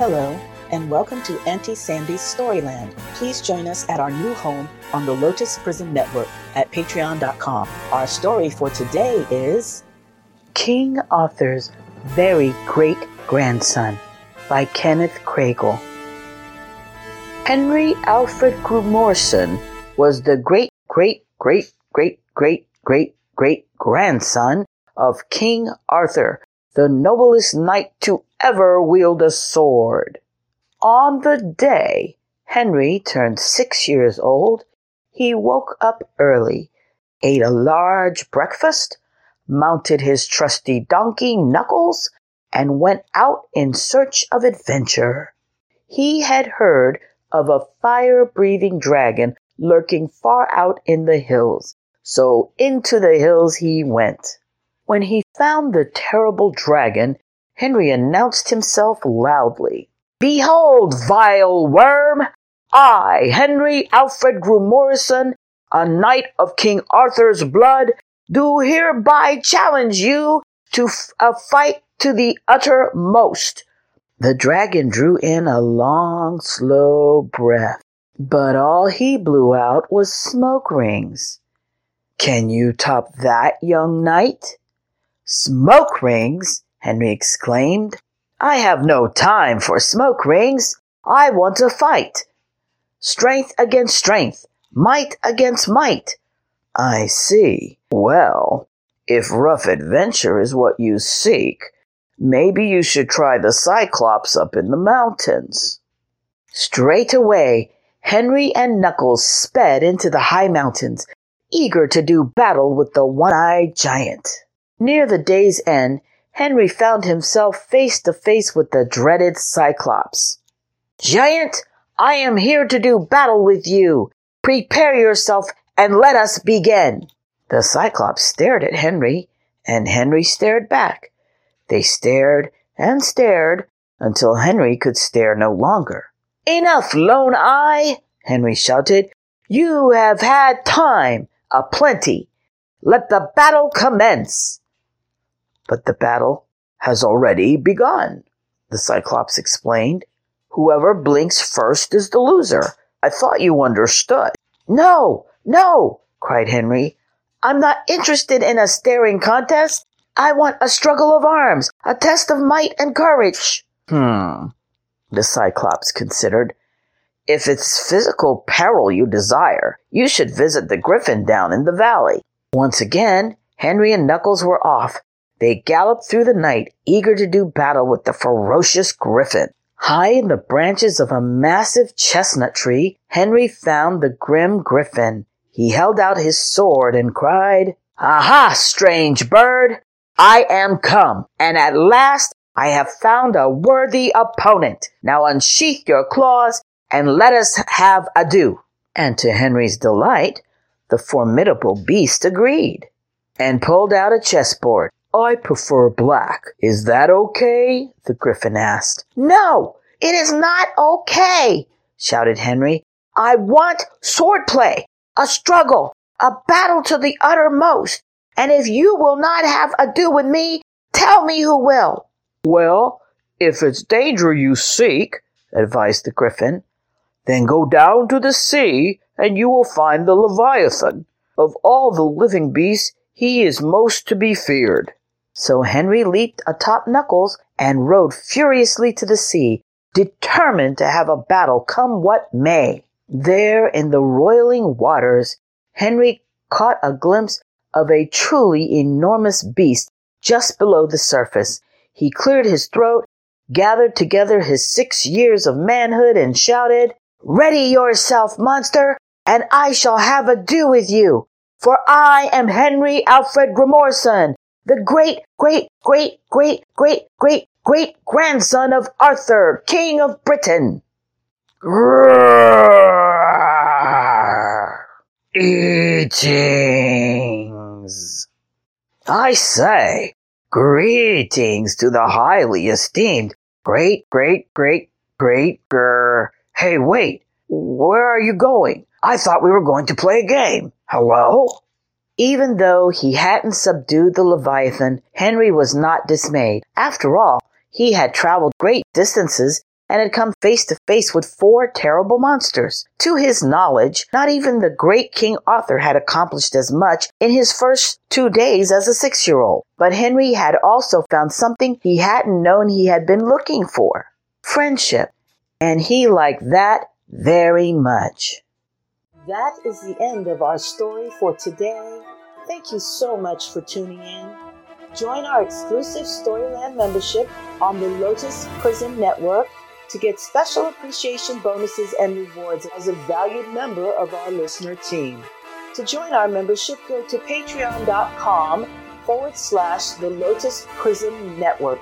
Hello, and welcome to Auntie Sandy's Storyland. Please join us at our new home on the Lotus Prism Network at patreon.com. Our story for today is King Arthur's Very Great Grandson by Kenneth Kraegel. Henry Alfred Grummorson was the great, great, great, great, great, great, great grandson of King Arthur, the noblest knight to ever wield a sword. On the day Henry turned six years old, he woke up early, ate a large breakfast, mounted his trusty donkey Knuckles, and went out in search of adventure. He had heard of a fire breathing dragon lurking far out in the hills, so into the hills he went. When he found the terrible dragon, Henry announced himself loudly. Behold, vile worm! I, Henry Alfred Grumorison, a knight of King Arthur's blood, do hereby challenge you to f- a fight to the uttermost. The dragon drew in a long, slow breath, but all he blew out was smoke rings. Can you top that, young knight? Smoke rings? Henry exclaimed. I have no time for smoke rings. I want to fight. Strength against strength, might against might. I see. Well, if rough adventure is what you seek, maybe you should try the Cyclops up in the mountains. Straight away, Henry and Knuckles sped into the high mountains, eager to do battle with the one-eyed giant. Near the day's end, Henry found himself face to face with the dreaded Cyclops. Giant, I am here to do battle with you. Prepare yourself and let us begin. The Cyclops stared at Henry, and Henry stared back. They stared and stared until Henry could stare no longer. Enough, Lone Eye! Henry shouted. You have had time, a plenty. Let the battle commence. But the battle has already begun, the Cyclops explained. Whoever blinks first is the loser. I thought you understood. No, no, cried Henry. I'm not interested in a staring contest. I want a struggle of arms, a test of might and courage. Hmm, the Cyclops considered. If it's physical peril you desire, you should visit the griffin down in the valley. Once again, Henry and Knuckles were off. They galloped through the night, eager to do battle with the ferocious griffin. High in the branches of a massive chestnut tree, Henry found the grim griffin. He held out his sword and cried, Aha, strange bird! I am come, and at last I have found a worthy opponent. Now unsheath your claws and let us have ado. And to Henry's delight, the formidable beast agreed and pulled out a chessboard. I prefer black. Is that okay? The griffin asked. No, it is not okay, shouted Henry. I want swordplay, a struggle, a battle to the uttermost. And if you will not have ado with me, tell me who will. Well, if it's danger you seek, advised the griffin, then go down to the sea and you will find the Leviathan. Of all the living beasts, he is most to be feared. So Henry leaped atop Knuckles and rode furiously to the sea, determined to have a battle come what may. There in the roiling waters, Henry caught a glimpse of a truly enormous beast just below the surface. He cleared his throat, gathered together his six years of manhood, and shouted, Ready yourself, monster, and I shall have ado with you, for I am Henry Alfred Grummorson, the great, great, great, great, great, great, great grandson of Arthur, King of Britain. Greetings. I say, greetings to the highly esteemed great, great, great, great, grr. Hey, wait, where are you going? I thought we were going to play a game. Hello? Even though he hadn't subdued the Leviathan, Henry was not dismayed. After all, he had traveled great distances and had come face to face with four terrible monsters. To his knowledge, not even the great King Arthur had accomplished as much in his first two days as a six year old. But Henry had also found something he hadn't known he had been looking for friendship. And he liked that very much. That is the end of our story for today. Thank you so much for tuning in. Join our exclusive Storyland membership on the Lotus Prism Network to get special appreciation bonuses and rewards as a valued member of our listener team. To join our membership, go to patreon.com forward slash the Lotus Prism Network.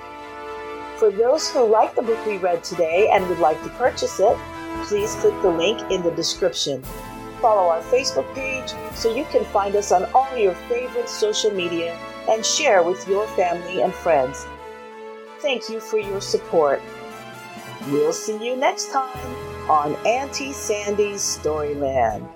For those who like the book we read today and would like to purchase it, please click the link in the description. Follow our Facebook page so you can find us on all your favorite social media and share with your family and friends. Thank you for your support. We'll see you next time on Auntie Sandy's Storyland.